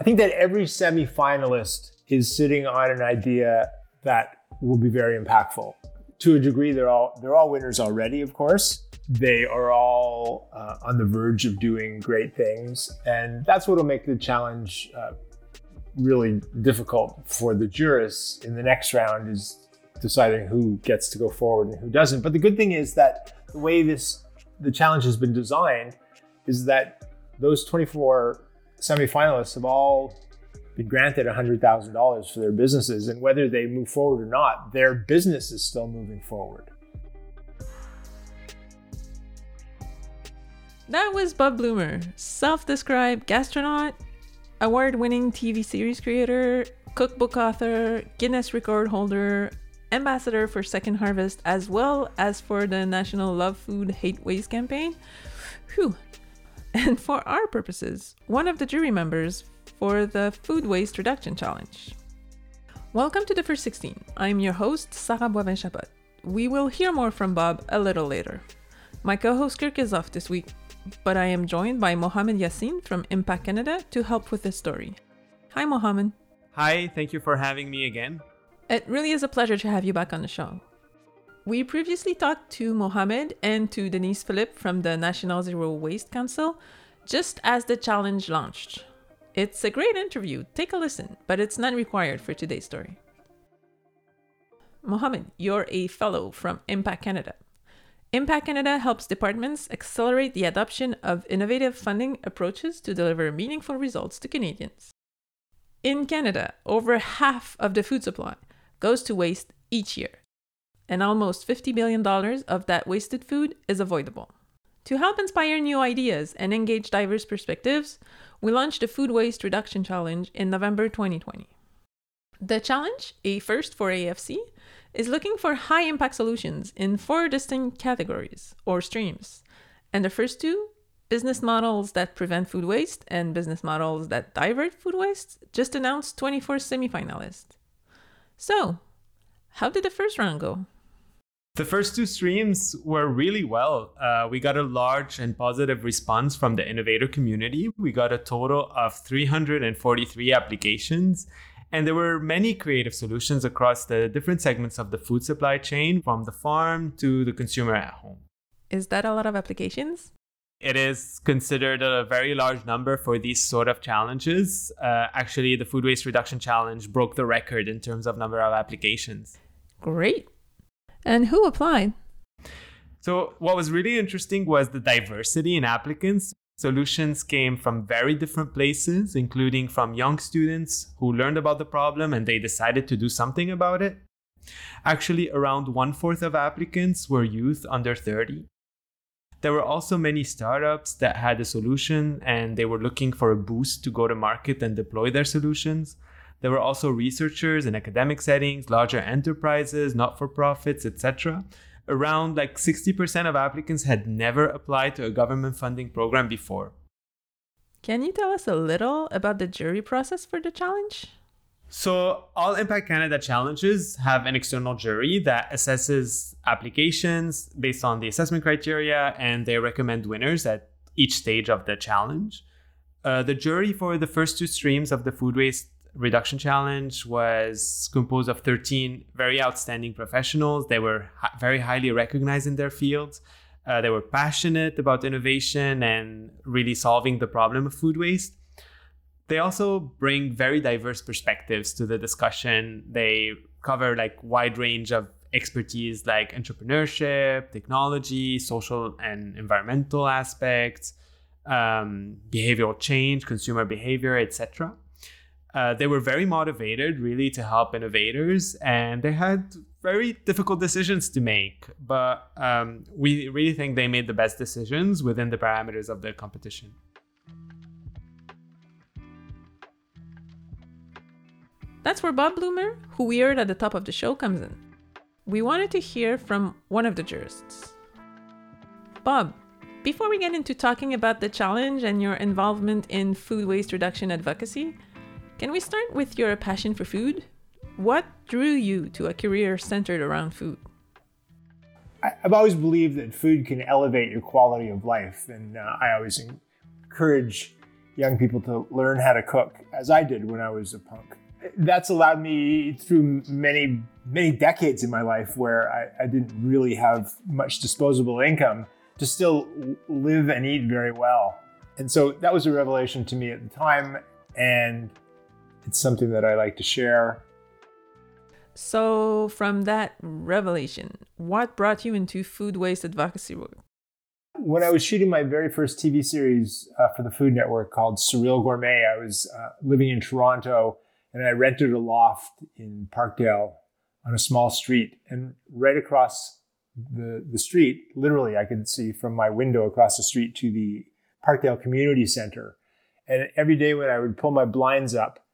I think that every semi-finalist is sitting on an idea that will be very impactful. To a degree, they're all they're all winners already, of course. They are all uh, on the verge of doing great things, and that's what will make the challenge uh, really difficult for the jurists in the next round. Is deciding who gets to go forward and who doesn't. But the good thing is that the way this the challenge has been designed is that those 24 semifinalists have all been granted $100,000 for their businesses. And whether they move forward or not, their business is still moving forward. That was Bob Blumer, self described gastronaut, award winning TV series creator, cookbook author, Guinness record holder, ambassador for Second Harvest, as well as for the National Love Food Hate Waste campaign. Whew. And for our purposes, one of the jury members for the Food Waste Reduction Challenge. Welcome to the First 16. I'm your host, Sarah Boivin Chapot. We will hear more from Bob a little later. My co host Kirk is off this week, but I am joined by Mohamed Yassin from Impact Canada to help with this story. Hi, Mohamed. Hi, thank you for having me again. It really is a pleasure to have you back on the show. We previously talked to Mohamed and to Denise Philippe from the National Zero Waste Council just as the challenge launched. It's a great interview, take a listen, but it's not required for today's story. Mohamed, you're a fellow from Impact Canada. Impact Canada helps departments accelerate the adoption of innovative funding approaches to deliver meaningful results to Canadians. In Canada, over half of the food supply goes to waste each year, and almost $50 billion of that wasted food is avoidable. To help inspire new ideas and engage diverse perspectives, we launched the Food Waste Reduction Challenge in November 2020. The challenge, a first for AFC, is looking for high impact solutions in four distinct categories or streams. And the first two, business models that prevent food waste and business models that divert food waste, just announced 24 semifinalists. So, how did the first round go? The first two streams were really well. Uh, we got a large and positive response from the innovator community. We got a total of 343 applications, and there were many creative solutions across the different segments of the food supply chain, from the farm to the consumer at home. Is that a lot of applications? It is considered a very large number for these sort of challenges. Uh, actually, the Food Waste Reduction Challenge broke the record in terms of number of applications. Great. And who applied? So, what was really interesting was the diversity in applicants. Solutions came from very different places, including from young students who learned about the problem and they decided to do something about it. Actually, around one fourth of applicants were youth under 30. There were also many startups that had a solution and they were looking for a boost to go to market and deploy their solutions. There were also researchers in academic settings, larger enterprises, not for profits, etc. Around like 60% of applicants had never applied to a government funding program before. Can you tell us a little about the jury process for the challenge? So, all Impact Canada challenges have an external jury that assesses applications based on the assessment criteria and they recommend winners at each stage of the challenge. Uh, the jury for the first two streams of the Food Waste Reduction Challenge was composed of 13 very outstanding professionals. They were very highly recognized in their fields. Uh, they were passionate about innovation and really solving the problem of food waste. They also bring very diverse perspectives to the discussion. They cover like wide range of expertise like entrepreneurship, technology, social and environmental aspects, um, behavioral change, consumer behavior, etc. Uh, they were very motivated, really, to help innovators, and they had very difficult decisions to make. But um, we really think they made the best decisions within the parameters of the competition. That's where Bob Blumer, who we heard at the top of the show, comes in. We wanted to hear from one of the jurists. Bob, before we get into talking about the challenge and your involvement in food waste reduction advocacy, can we start with your passion for food? What drew you to a career centered around food? I've always believed that food can elevate your quality of life, and uh, I always encourage young people to learn how to cook, as I did when I was a punk. That's allowed me through many, many decades in my life where I, I didn't really have much disposable income to still live and eat very well. And so that was a revelation to me at the time. And it's something that I like to share. So, from that revelation, what brought you into food waste advocacy work? When I was shooting my very first TV series uh, for the Food Network called Surreal Gourmet, I was uh, living in Toronto and I rented a loft in Parkdale on a small street. And right across the, the street, literally, I could see from my window across the street to the Parkdale Community Center. And every day when I would pull my blinds up,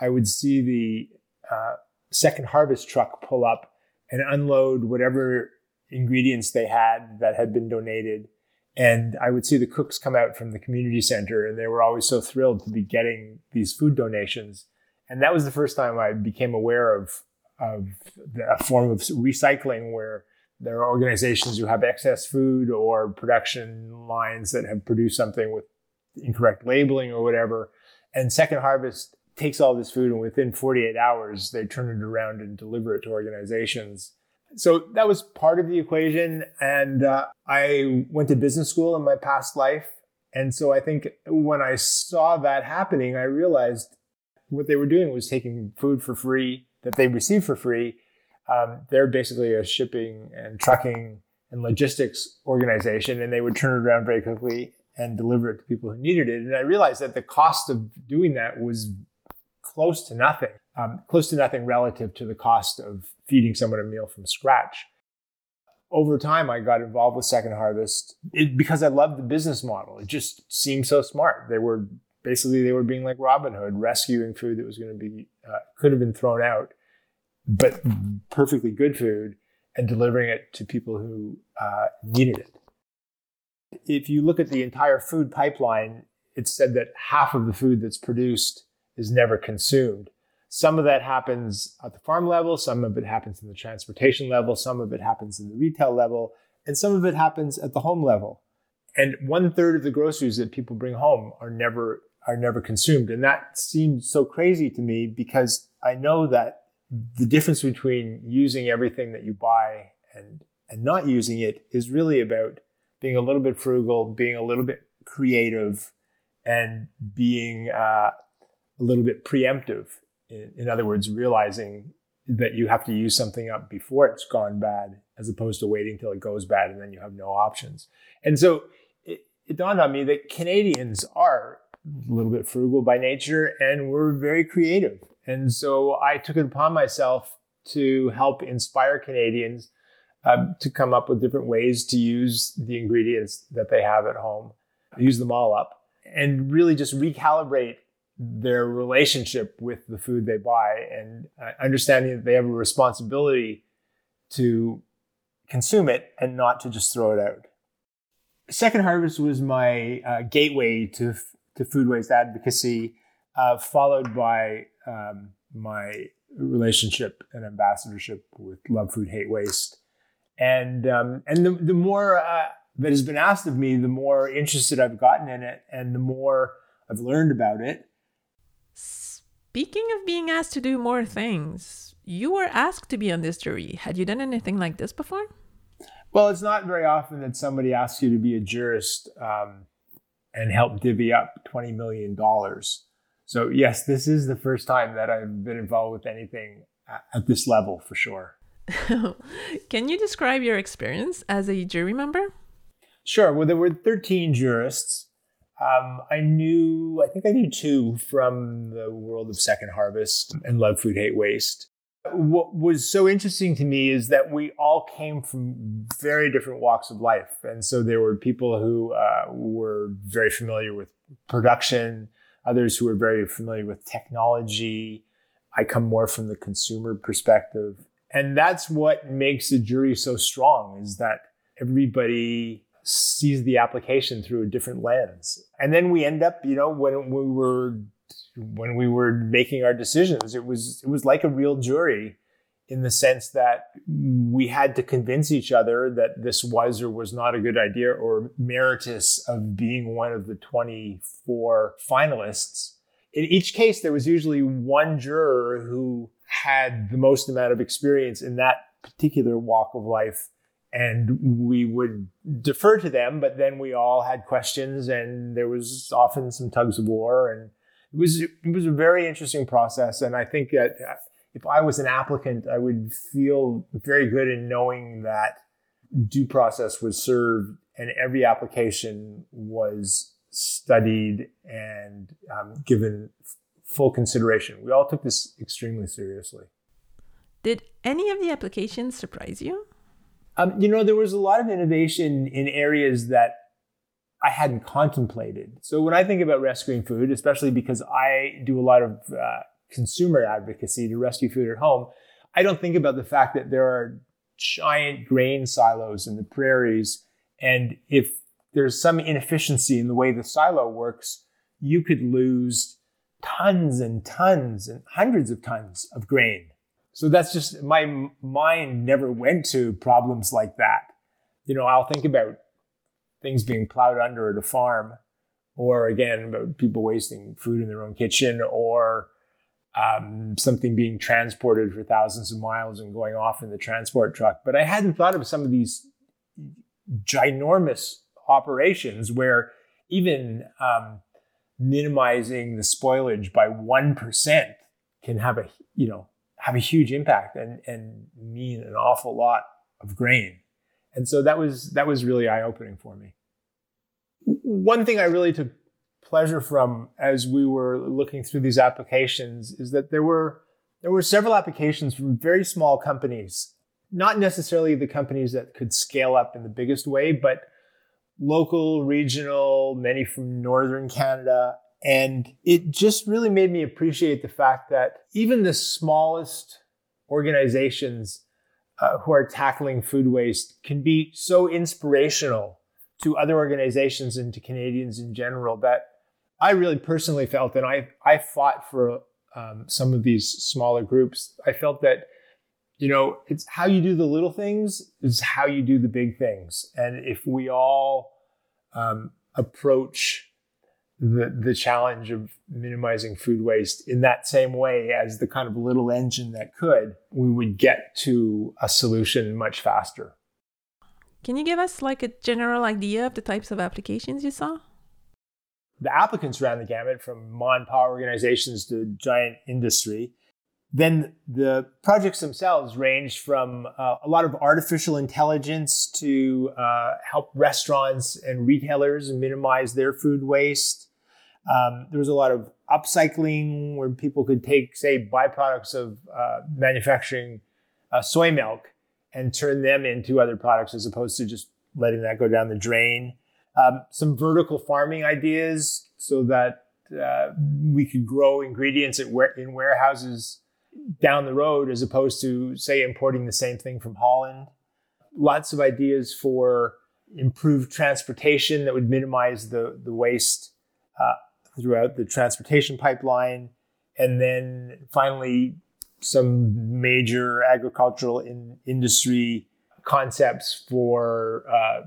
I would see the uh, second harvest truck pull up and unload whatever ingredients they had that had been donated. And I would see the cooks come out from the community center, and they were always so thrilled to be getting these food donations. And that was the first time I became aware of, of a form of recycling where there are organizations who have excess food or production lines that have produced something with incorrect labeling or whatever. And Second Harvest takes all this food and within 48 hours they turn it around and deliver it to organizations. So that was part of the equation. And uh, i went to business school in my past life. And so i think when i saw that happening i realized what they were doing was taking food for free that they received for free. Um, they're basically a shipping and trucking and logistics organization and they would turn it around very quickly and deliver it to people who needed it. And i realized that the cost of doing that was close to nothing, um, close to nothing relative to the cost of feeding someone a meal from scratch. Over time, I got involved with Second Harvest it, because I loved the business model. It just seemed so smart. They were basically they were being like Robin Hood, rescuing food that was going to be uh, could have been thrown out, but perfectly good food, and delivering it to people who uh, needed it. If you look at the entire food pipeline, it's said that half of the food that's produced is never consumed. Some of that happens at the farm level, some of it happens in the transportation level, some of it happens in the retail level, and some of it happens at the home level. And one third of the groceries that people bring home are never are never consumed. And that seems so crazy to me because I know that the difference between using everything that you buy and and not using it is really about being a little bit frugal, being a little bit creative, and being uh, a little bit preemptive. In, in, other words, realizing that you have to use something up before it's gone bad, as opposed to waiting till it goes bad and then you have no options. And so it, it dawned on me that Canadians are a little bit frugal by nature and we're very creative. And so I took it upon myself to help inspire Canadians um, to come up with different ways to use the ingredients that they have at home, use them all up, and really just recalibrate their relationship with the food they buy and uh, understanding that they have a responsibility to consume it and not to just throw it out. Second Harvest was my uh, gateway to, to food waste advocacy, uh, followed by um, my relationship and ambassadorship with Love Food Hate Waste. And, um, and the, the more uh, that has been asked of me, the more interested I've gotten in it and the more I've learned about it. Speaking of being asked to do more things, you were asked to be on this jury. Had you done anything like this before? Well, it's not very often that somebody asks you to be a jurist um, and help divvy up $20 million. So, yes, this is the first time that I've been involved with anything at this level for sure. Can you describe your experience as a jury member? Sure. Well, there were 13 jurists. Um, I knew, I think I knew two from the world of Second Harvest and Love Food, Hate Waste. What was so interesting to me is that we all came from very different walks of life. And so there were people who uh, were very familiar with production, others who were very familiar with technology. I come more from the consumer perspective. And that's what makes the jury so strong is that everybody sees the application through a different lens. And then we end up, you know, when we were when we were making our decisions, it was it was like a real jury in the sense that we had to convince each other that this was or was not a good idea or meritus of being one of the 24 finalists. In each case, there was usually one juror who had the most amount of experience in that particular walk of life. And we would defer to them, but then we all had questions and there was often some tugs of war. And it was, it was a very interesting process. And I think that if I was an applicant, I would feel very good in knowing that due process was served and every application was studied and um, given f- full consideration. We all took this extremely seriously. Did any of the applications surprise you? Um, you know, there was a lot of innovation in areas that I hadn't contemplated. So when I think about rescuing food, especially because I do a lot of uh, consumer advocacy to rescue food at home, I don't think about the fact that there are giant grain silos in the prairies. And if there's some inefficiency in the way the silo works, you could lose tons and tons and hundreds of tons of grain. So that's just my mind never went to problems like that. You know, I'll think about things being plowed under at a farm, or again, about people wasting food in their own kitchen, or um, something being transported for thousands of miles and going off in the transport truck. But I hadn't thought of some of these ginormous operations where even um, minimizing the spoilage by one percent can have a you know have a huge impact and and mean an awful lot of grain. And so that was that was really eye opening for me. One thing I really took pleasure from as we were looking through these applications is that there were there were several applications from very small companies, not necessarily the companies that could scale up in the biggest way, but local, regional, many from northern Canada. And it just really made me appreciate the fact that even the smallest organizations uh, who are tackling food waste can be so inspirational to other organizations and to Canadians in general that I really personally felt, and I I fought for um, some of these smaller groups. I felt that you know it's how you do the little things is how you do the big things, and if we all um, approach the the challenge of minimizing food waste in that same way as the kind of little engine that could, we would get to a solution much faster. Can you give us like a general idea of the types of applications you saw? the applicants ran the gamut from mon power organizations to giant industry. Then the projects themselves ranged from uh, a lot of artificial intelligence to uh, help restaurants and retailers minimize their food waste. Um, there was a lot of upcycling where people could take, say, byproducts of uh, manufacturing uh, soy milk and turn them into other products as opposed to just letting that go down the drain um, some vertical farming ideas so that uh, we could grow ingredients in warehouses down the road as opposed to, say, importing the same thing from Holland. Lots of ideas for improved transportation that would minimize the, the waste uh, throughout the transportation pipeline. And then finally, some major agricultural in, industry concepts for uh,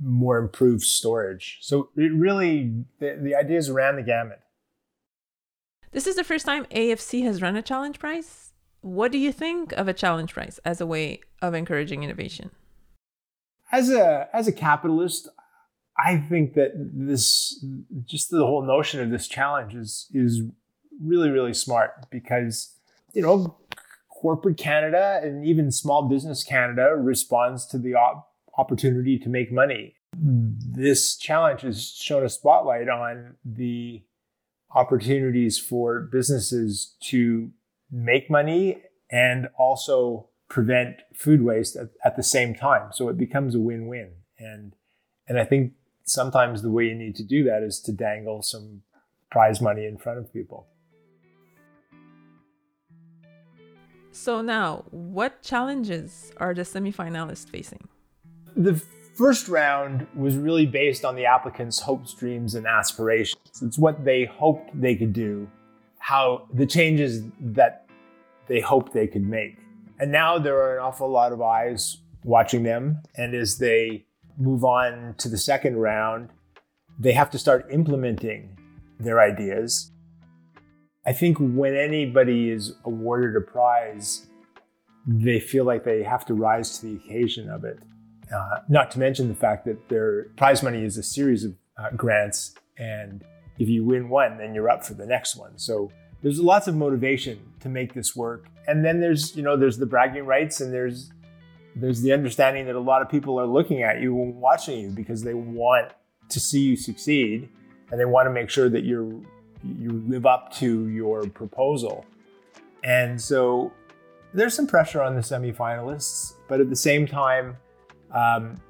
more improved storage. So it really, the, the ideas ran the gamut. This is the first time AFC has run a challenge prize. What do you think of a challenge prize as a way of encouraging innovation? As a as a capitalist, I think that this just the whole notion of this challenge is is really really smart because you know corporate Canada and even small business Canada responds to the op- opportunity to make money. This challenge has shown a spotlight on the opportunities for businesses to make money and also prevent food waste at, at the same time. So it becomes a win-win. And and I think sometimes the way you need to do that is to dangle some prize money in front of people. So now, what challenges are the semifinalists facing? The first round was really based on the applicants' hopes, dreams, and aspirations. It's what they hoped they could do, how the changes that they hoped they could make. And now there are an awful lot of eyes watching them. And as they move on to the second round, they have to start implementing their ideas. I think when anybody is awarded a prize, they feel like they have to rise to the occasion of it. Uh, not to mention the fact that their prize money is a series of uh, grants, and if you win one, then you're up for the next one. So there's lots of motivation to make this work. And then there's you know there's the bragging rights, and there's there's the understanding that a lot of people are looking at you and watching you because they want to see you succeed, and they want to make sure that you're you live up to your proposal. And so there's some pressure on the semifinalists, but at the same time, um,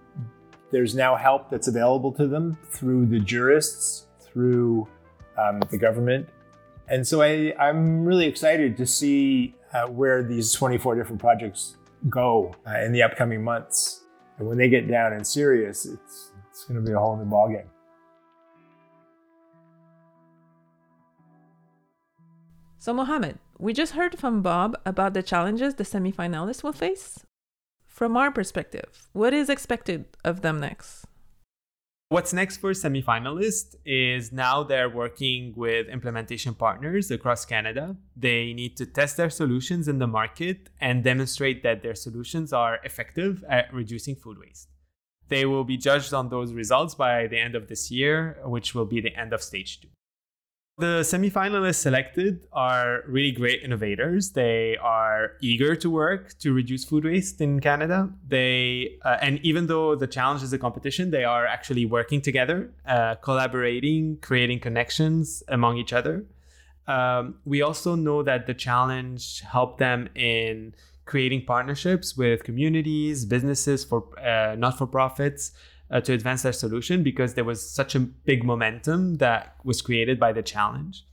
there's now help that's available to them through the jurists, through um, the government. And so I, I'm really excited to see uh, where these 24 different projects go uh, in the upcoming months. And when they get down and serious, it's, it's going to be a whole new ballgame. So, Mohamed, we just heard from Bob about the challenges the semifinalists will face. From our perspective, what is expected of them next? What's next for semifinalists is now they're working with implementation partners across Canada. They need to test their solutions in the market and demonstrate that their solutions are effective at reducing food waste. They will be judged on those results by the end of this year, which will be the end of stage two. The semifinalists selected are really great innovators. They are eager to work to reduce food waste in Canada. They uh, and even though the challenge is a competition, they are actually working together, uh, collaborating, creating connections among each other. Um, we also know that the challenge helped them in creating partnerships with communities, businesses for uh, not for profits, uh, to advance their solution because there was such a big momentum that was created by the challenge.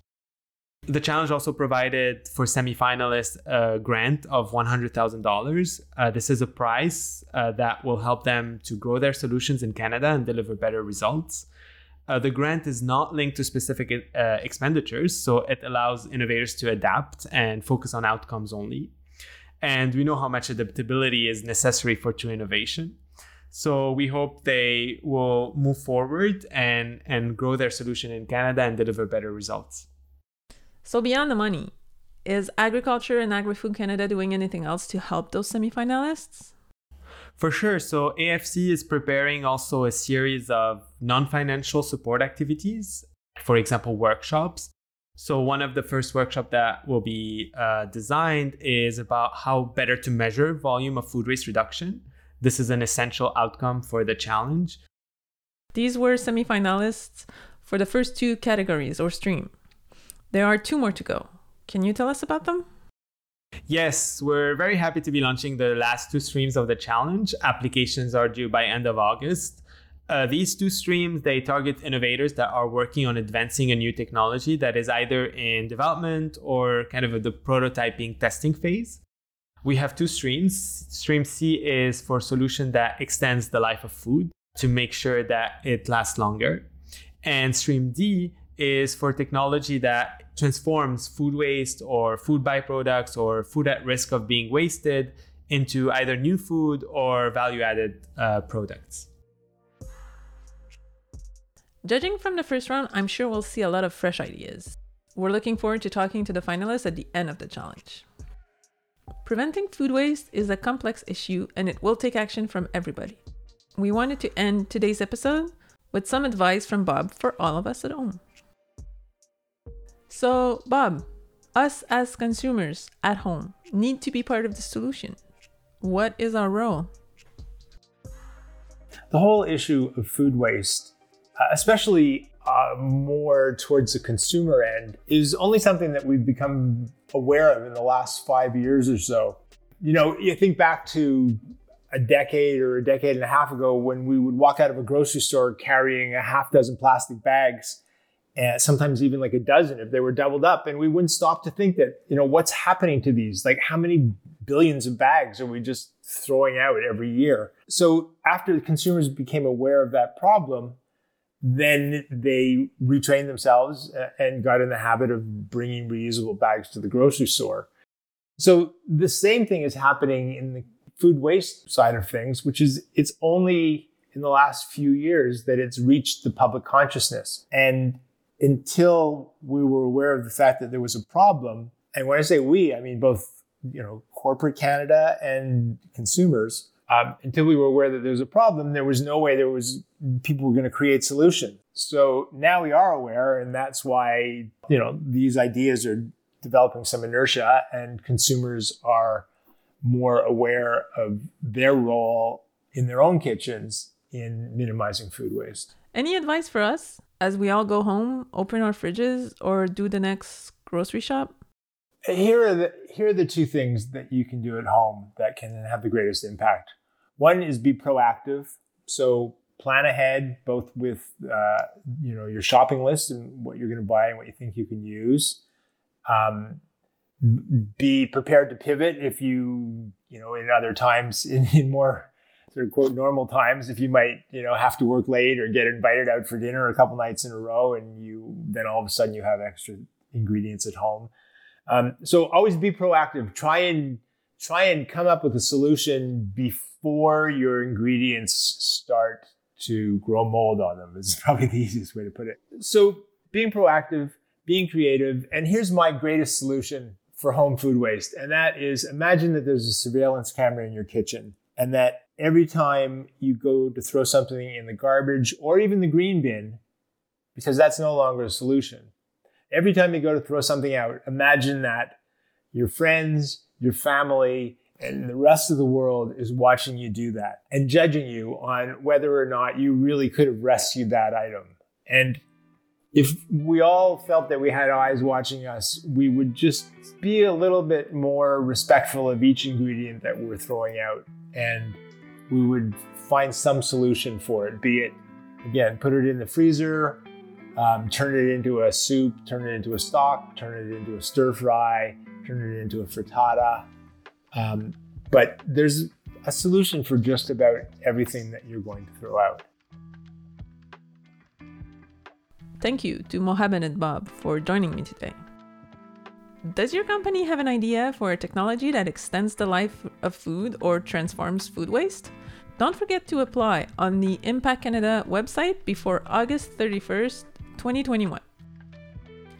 The challenge also provided for semifinalists a grant of $100,000. Uh, this is a prize uh, that will help them to grow their solutions in Canada and deliver better results. Uh, the grant is not linked to specific uh, expenditures, so it allows innovators to adapt and focus on outcomes only. And we know how much adaptability is necessary for true innovation. So we hope they will move forward and, and grow their solution in Canada and deliver better results. So beyond the money, is agriculture and agri-food Canada doing anything else to help those semifinalists? For sure. So AFC is preparing also a series of non-financial support activities, for example, workshops. So one of the first workshop that will be uh, designed is about how better to measure volume of food waste reduction this is an essential outcome for the challenge. These were semifinalists for the first two categories or stream. There are two more to go. Can you tell us about them? Yes, we're very happy to be launching the last two streams of the challenge. Applications are due by end of August. Uh, these two streams they target innovators that are working on advancing a new technology that is either in development or kind of the prototyping testing phase we have two streams. Stream C is for solution that extends the life of food to make sure that it lasts longer. And stream D is for technology that transforms food waste or food byproducts or food at risk of being wasted into either new food or value added uh, products. Judging from the first round, I'm sure we'll see a lot of fresh ideas. We're looking forward to talking to the finalists at the end of the challenge. Preventing food waste is a complex issue and it will take action from everybody. We wanted to end today's episode with some advice from Bob for all of us at home. So, Bob, us as consumers at home need to be part of the solution. What is our role? The whole issue of food waste, uh, especially uh, more towards the consumer end is only something that we've become aware of in the last five years or so. You know, you think back to a decade or a decade and a half ago when we would walk out of a grocery store carrying a half dozen plastic bags and sometimes even like a dozen if they were doubled up. And we wouldn't stop to think that you know what's happening to these? Like how many billions of bags are we just throwing out every year? So after the consumers became aware of that problem then they retrained themselves and got in the habit of bringing reusable bags to the grocery store. So the same thing is happening in the food waste side of things, which is it's only in the last few years that it's reached the public consciousness. And until we were aware of the fact that there was a problem, and when I say we, I mean both you know corporate Canada and consumers. Um, until we were aware that there was a problem, there was no way there was people were going to create solution. So now we are aware, and that's why you know these ideas are developing some inertia, and consumers are more aware of their role in their own kitchens in minimizing food waste. Any advice for us as we all go home, open our fridges, or do the next grocery shop? Here are the here are the two things that you can do at home that can have the greatest impact. One is be proactive. So plan ahead, both with uh, you know your shopping list and what you're going to buy and what you think you can use. Um, be prepared to pivot if you you know in other times in, in more sort of quote normal times if you might you know have to work late or get invited out for dinner a couple nights in a row and you then all of a sudden you have extra ingredients at home um, so always be proactive try and try and come up with a solution before your ingredients start to grow mold on them is probably the easiest way to put it so being proactive being creative and here's my greatest solution for home food waste and that is imagine that there's a surveillance camera in your kitchen and that every time you go to throw something in the garbage or even the green bin, because that's no longer a solution. Every time you go to throw something out, imagine that your friends, your family, and the rest of the world is watching you do that and judging you on whether or not you really could have rescued that item. And if we all felt that we had eyes watching us, we would just be a little bit more respectful of each ingredient that we're throwing out. And we would find some solution for it, be it, again, put it in the freezer, um, turn it into a soup, turn it into a stock, turn it into a stir fry, turn it into a frittata. Um, but there's a solution for just about everything that you're going to throw out. Thank you to Mohamed and Bob for joining me today. Does your company have an idea for a technology that extends the life of food or transforms food waste? Don't forget to apply on the Impact Canada website before August 31st, 2021.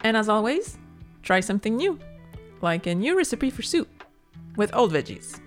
And as always, try something new, like a new recipe for soup with old veggies.